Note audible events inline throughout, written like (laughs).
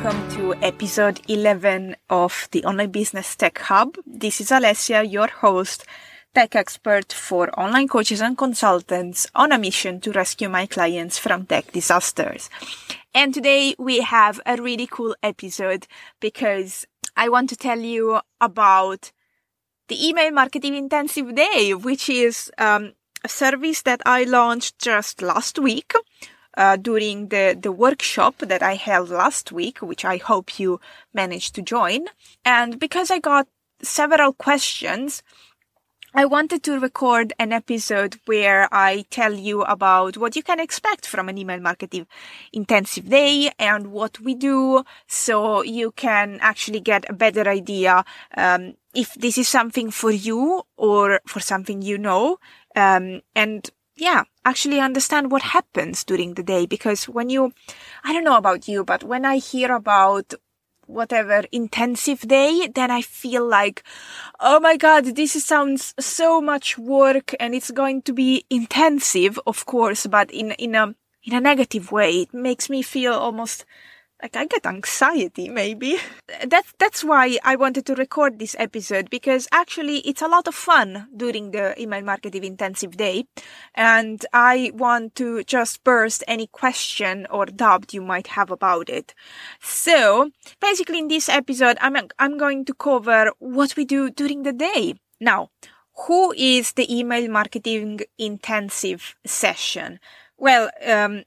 welcome to episode 11 of the Online Business Tech Hub. This is Alessia, your host, tech expert for online coaches and consultants on a mission to rescue my clients from tech disasters. And today we have a really cool episode because I want to tell you about the email marketing intensive day, which is um, a service that I launched just last week uh, during the, the workshop that I held last week, which I hope you managed to join. And because I got several questions, I wanted to record an episode where I tell you about what you can expect from an email marketing intensive day and what we do so you can actually get a better idea um, if this is something for you or for something you know um, and yeah, actually understand what happens during the day. Because when you, I don't know about you, but when I hear about whatever intensive day, then I feel like, oh my God, this sounds so much work and it's going to be intensive, of course, but in, in a, in a negative way. It makes me feel almost like I get anxiety maybe. That's that's why I wanted to record this episode because actually it's a lot of fun during the email marketing intensive day and I want to just burst any question or doubt you might have about it. So, basically in this episode I'm I'm going to cover what we do during the day. Now, who is the email marketing intensive session? Well, um,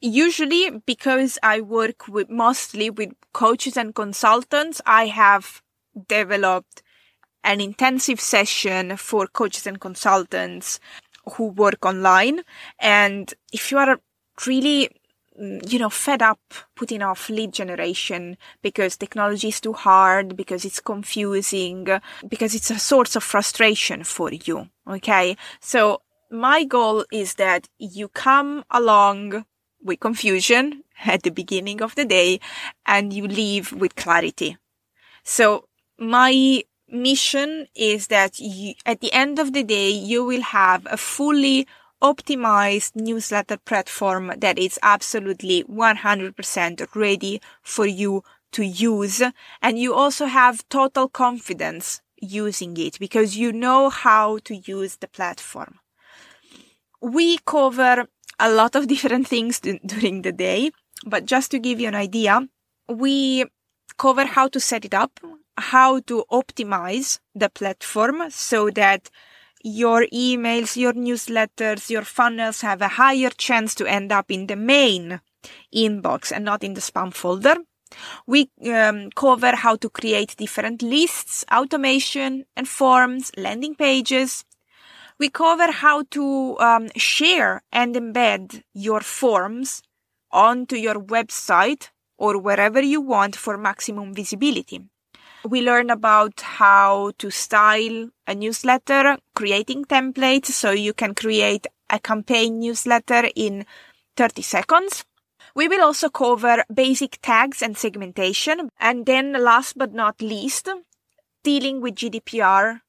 usually because I work with mostly with coaches and consultants, I have developed an intensive session for coaches and consultants who work online. And if you are really you know, fed up putting off lead generation because technology is too hard, because it's confusing, because it's a source of frustration for you. Okay. So my goal is that you come along with confusion at the beginning of the day and you leave with clarity. So my mission is that you, at the end of the day, you will have a fully optimized newsletter platform that is absolutely 100% ready for you to use. And you also have total confidence using it because you know how to use the platform. We cover a lot of (laughs) different things during the day, but just to give you an idea, we cover how to set it up, how to optimize the platform so that your emails, your newsletters, your funnels have a higher chance to end up in the main inbox and not in the spam folder. We um, cover how to create different lists, automation and forms, landing pages, we cover how to um, share and embed your forms onto your website or wherever you want for maximum visibility. We learn about how to style a newsletter, creating templates so you can create a campaign newsletter in 30 seconds. We will also cover basic tags and segmentation. And then last but not least, dealing with GDPR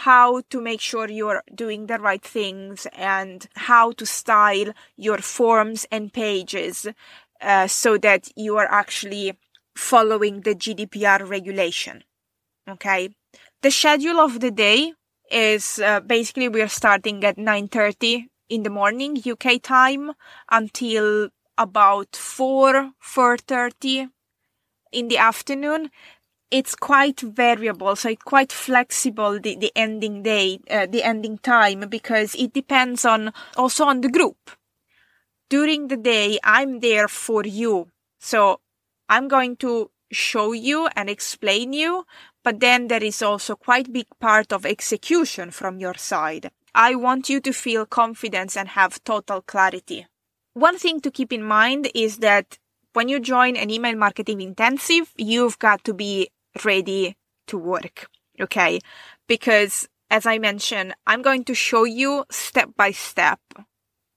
how to make sure you're doing the right things and how to style your forms and pages uh, so that you are actually following the GDPR regulation. Okay. The schedule of the day is uh, basically we are starting at 9:30 in the morning UK time until about 4 4:30 in the afternoon it's quite variable, so it's quite flexible, the, the ending day, uh, the ending time, because it depends on, also on the group. During the day, I'm there for you. So I'm going to show you and explain you, but then there is also quite big part of execution from your side. I want you to feel confidence and have total clarity. One thing to keep in mind is that when you join an email marketing intensive, you've got to be ready to work. Okay. Because as I mentioned, I'm going to show you step by step.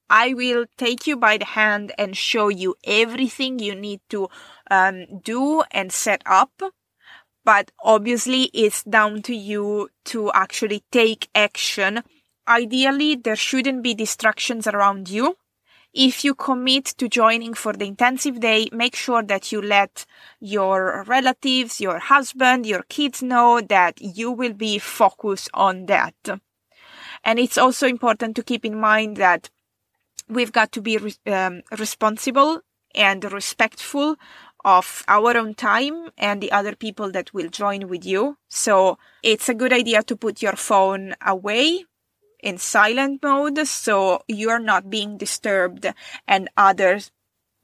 I will take you by the hand and show you everything you need to um, do and set up. But obviously, it's down to you to actually take action. Ideally, there shouldn't be distractions around you. If you commit to joining for the intensive day, make sure that you let your relatives, your husband, your kids know that you will be focused on that. And it's also important to keep in mind that we've got to be um, responsible and respectful of our own time and the other people that will join with you. So it's a good idea to put your phone away in silent mode so you're not being disturbed and other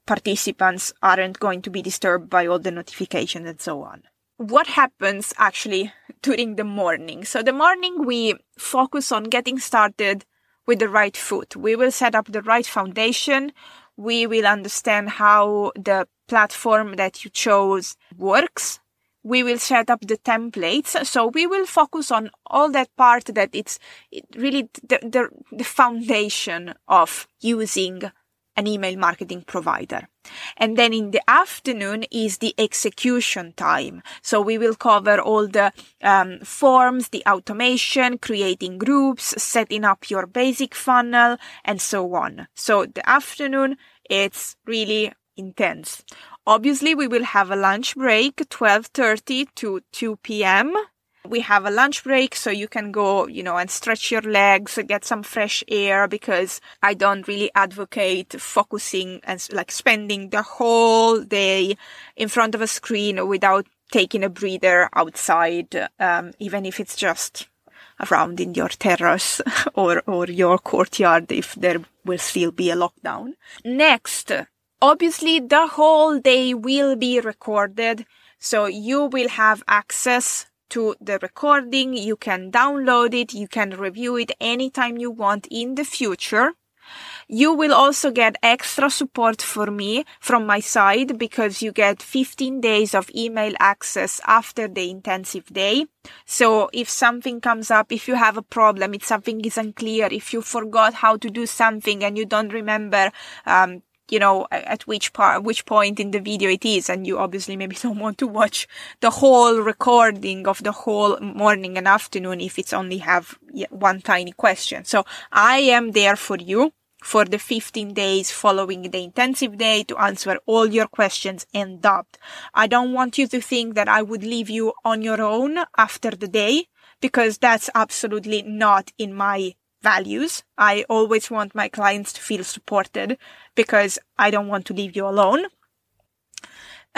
participants aren't going to be disturbed by all the notifications and so on. What happens actually (laughs) during the morning? So the morning we focus on getting started with the right foot. We will set up the right foundation. We will understand how the platform that you chose works we will set up the templates. So we will focus on all that part that it's really the, the, the foundation of using an email marketing provider. And then in the afternoon is the execution time. So we will cover all the um, forms, the automation, creating groups, setting up your basic funnel, and so on. So the afternoon, it's really intense. Obviously, we will have a lunch break, 12.30 to 2 p.m. We have a lunch break so you can go, you know, and stretch your legs, get some fresh air because I don't really advocate focusing and like spending the whole day in front of a screen without taking a breather outside, um, even if it's just around in your terrace (laughs) or, or your courtyard if there will still be a lockdown. Next, Obviously, the whole day will be recorded, so you will have access to the recording. You can download it. You can review it anytime you want in the future. You will also get extra support for me from my side because you get 15 days of email access after the intensive day. So if something comes up, if you have a problem, if something is unclear, if you forgot how to do something and you don't remember um, you know, at which part, which point in the video it is. And you obviously maybe (laughs) don't want to watch the whole recording of the whole morning and afternoon if it's only have one tiny question. So I am there for you for the 15 days following the intensive day to answer all your questions and doubt. I don't want you to think that I would leave you on your own after the day because that's absolutely not in my values. I always want my clients to feel supported because I don't want to leave you alone.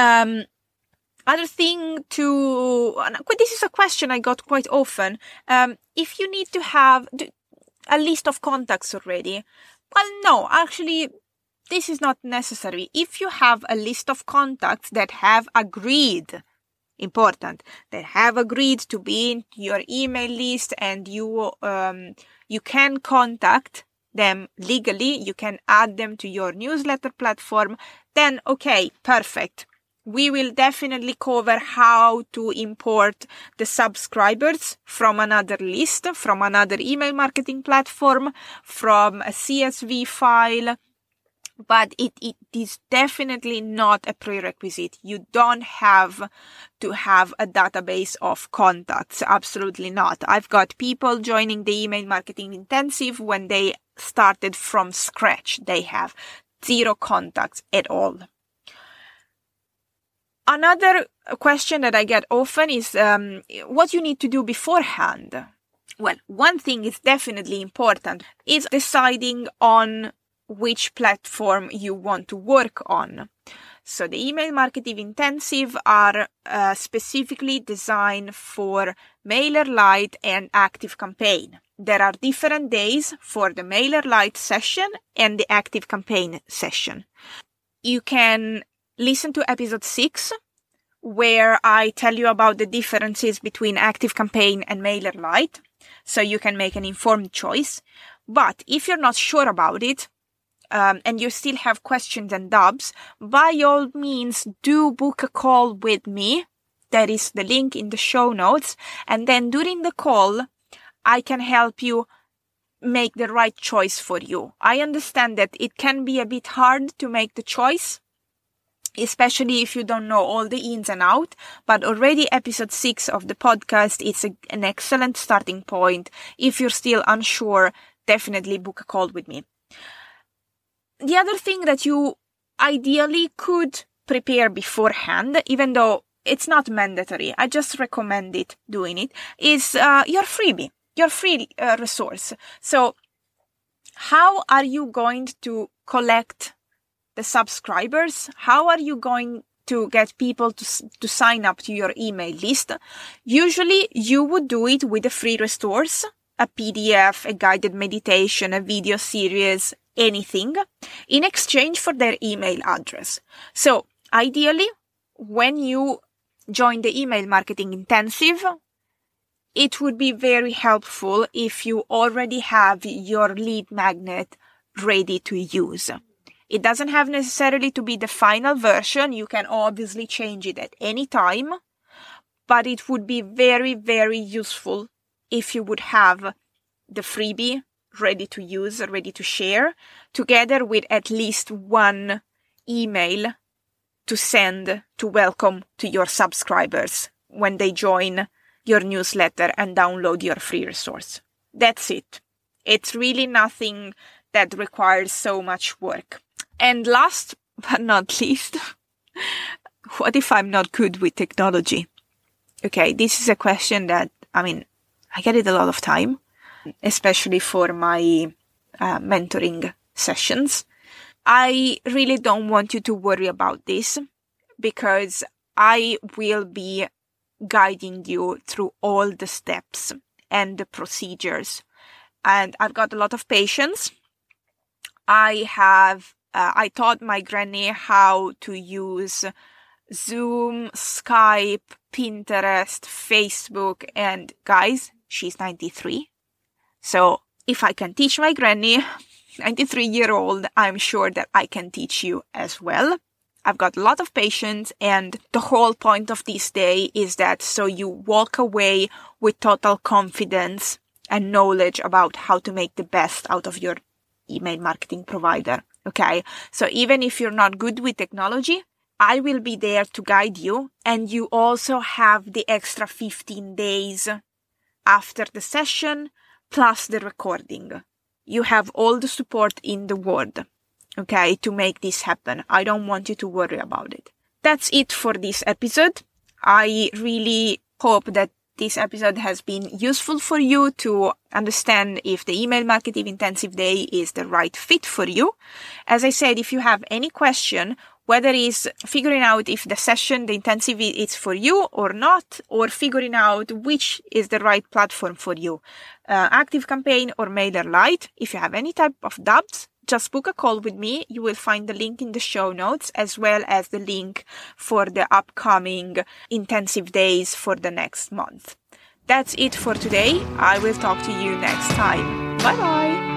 Um, other thing to, this is a question I got quite often. Um, if you need to have a list of contacts already, well, no, actually, this is not necessary. If you have a list of contacts that have agreed important that have agreed to be in your email list and you um, you can contact them legally you can add them to your newsletter platform then okay perfect. We will definitely cover how to import the subscribers from another list, from another email marketing platform, from a CSV file, but it, it is definitely not a prerequisite. You don't have to have a database of contacts. Absolutely not. I've got people joining the email marketing intensive when they started from scratch. They have zero contacts at all. Another question that I get often is um, what you need to do beforehand. Well, one thing is definitely important is deciding on which platform you want to work on. So the email marketing intensive are uh, specifically designed for mailer MailerLite and Active Campaign. There are different days for the mailer MailerLite session and the Active Campaign session. You can listen to episode 6 where I tell you about the differences between Active Campaign and mailer MailerLite so you can make an informed choice. But if you're not sure about it, um, and you still have questions and doubts, by all means, do book a call with me. There is the link in the show notes. And then during the call, I can help you make the right choice for you. I understand that it can be a bit hard to make the choice, especially if you don't know all the ins and out, but already episode six of the podcast is a, an excellent starting point. If you're still unsure, definitely book a call with me. The other thing that you ideally could prepare beforehand, even though it's not mandatory, I just recommend it doing it, is uh, your freebie, your free uh, resource. So how are you going to collect the subscribers? How are you going to get people to, to sign up to your email list? Usually you would do it with a free resource, a PDF, a guided meditation, a video series, anything in exchange for their email address. So ideally, when you join the email marketing intensive, it would be very helpful if you already have your lead magnet ready to use. It doesn't have necessarily to be the final version. You can obviously change it at any time, but it would be very, very useful if you would have the freebie ready to use, ready to share, together with at least one email to send to welcome to your subscribers when they join your newsletter and download your free resource. That's it. It's really nothing that requires so much work. And last but not least, (laughs) what if I'm not good with technology? Okay, this is a question that, I mean, I get it a lot of time, especially for my uh, mentoring sessions. I really don't want you to worry about this because I will be guiding you through all the steps and the procedures. And I've got a lot of patience. I have, uh, I taught my granny how to use Zoom, Skype, Pinterest, Facebook, and guys, she's 93. So if I can teach my granny, 93 year old, I'm sure that I can teach you as well. I've got a lot of patience and the whole point of this day is that so you walk away with total confidence and knowledge about how to make the best out of your email marketing provider. Okay. So even if you're not good with technology, I will be there to guide you and you also have the extra 15 days after the session plus the recording. You have all the support in the world okay, to make this happen. I don't want you to worry about it. That's it for this episode. I really hope that this episode has been useful for you to understand if the email marketing intensive day is the right fit for you. As I said, if you have any question, whether it's figuring out if the session, the intensive is for you or not, or figuring out which is the right platform for you, uh, Active Campaign or mailer MailerLite. If you have any type of doubts, just book a call with me. You will find the link in the show notes as well as the link for the upcoming intensive days for the next month. That's it for today. I will talk to you next time. Bye bye.